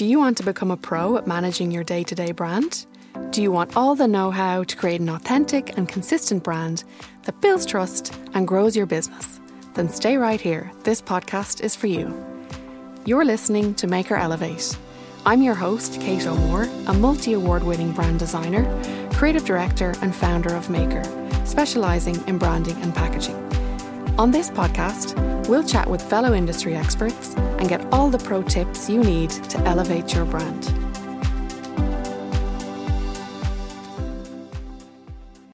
Do you want to become a pro at managing your day to day brand? Do you want all the know how to create an authentic and consistent brand that builds trust and grows your business? Then stay right here. This podcast is for you. You're listening to Maker Elevate. I'm your host, Kate O'Moore, a multi award winning brand designer, creative director, and founder of Maker, specialising in branding and packaging. On this podcast, we'll chat with fellow industry experts and get all the pro tips you need to elevate your brand.